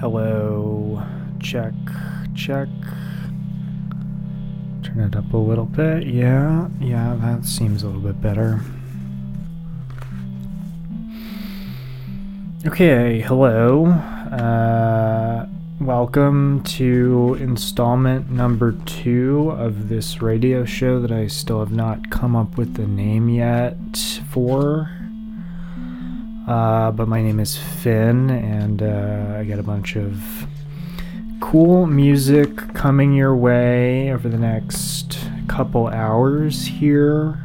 Hello. Check, check. Turn it up a little bit. Yeah, yeah, that seems a little bit better. Okay, hello. Uh, welcome to installment number two of this radio show that I still have not come up with the name yet for. Uh, but my name is Finn, and uh, I got a bunch of cool music coming your way over the next couple hours here.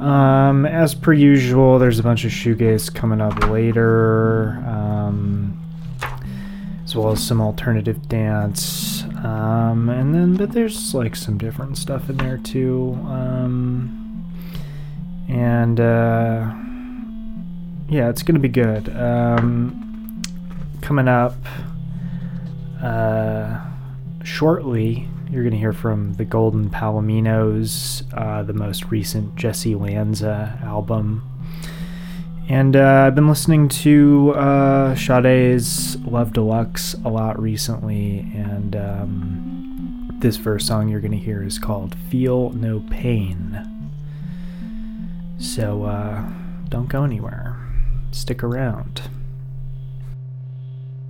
Um, as per usual, there's a bunch of shoegaze coming up later, um, as well as some alternative dance. Um, and then, but there's like some different stuff in there too. Um, and, uh, yeah, it's gonna be good. Um, coming up uh, shortly, you're gonna hear from the Golden Palominos, uh, the most recent Jessy Lanza album. And uh, I've been listening to uh, Sade's Love Deluxe a lot recently, and um, this first song you're gonna hear is called "Feel No Pain." So uh, don't go anywhere stick around.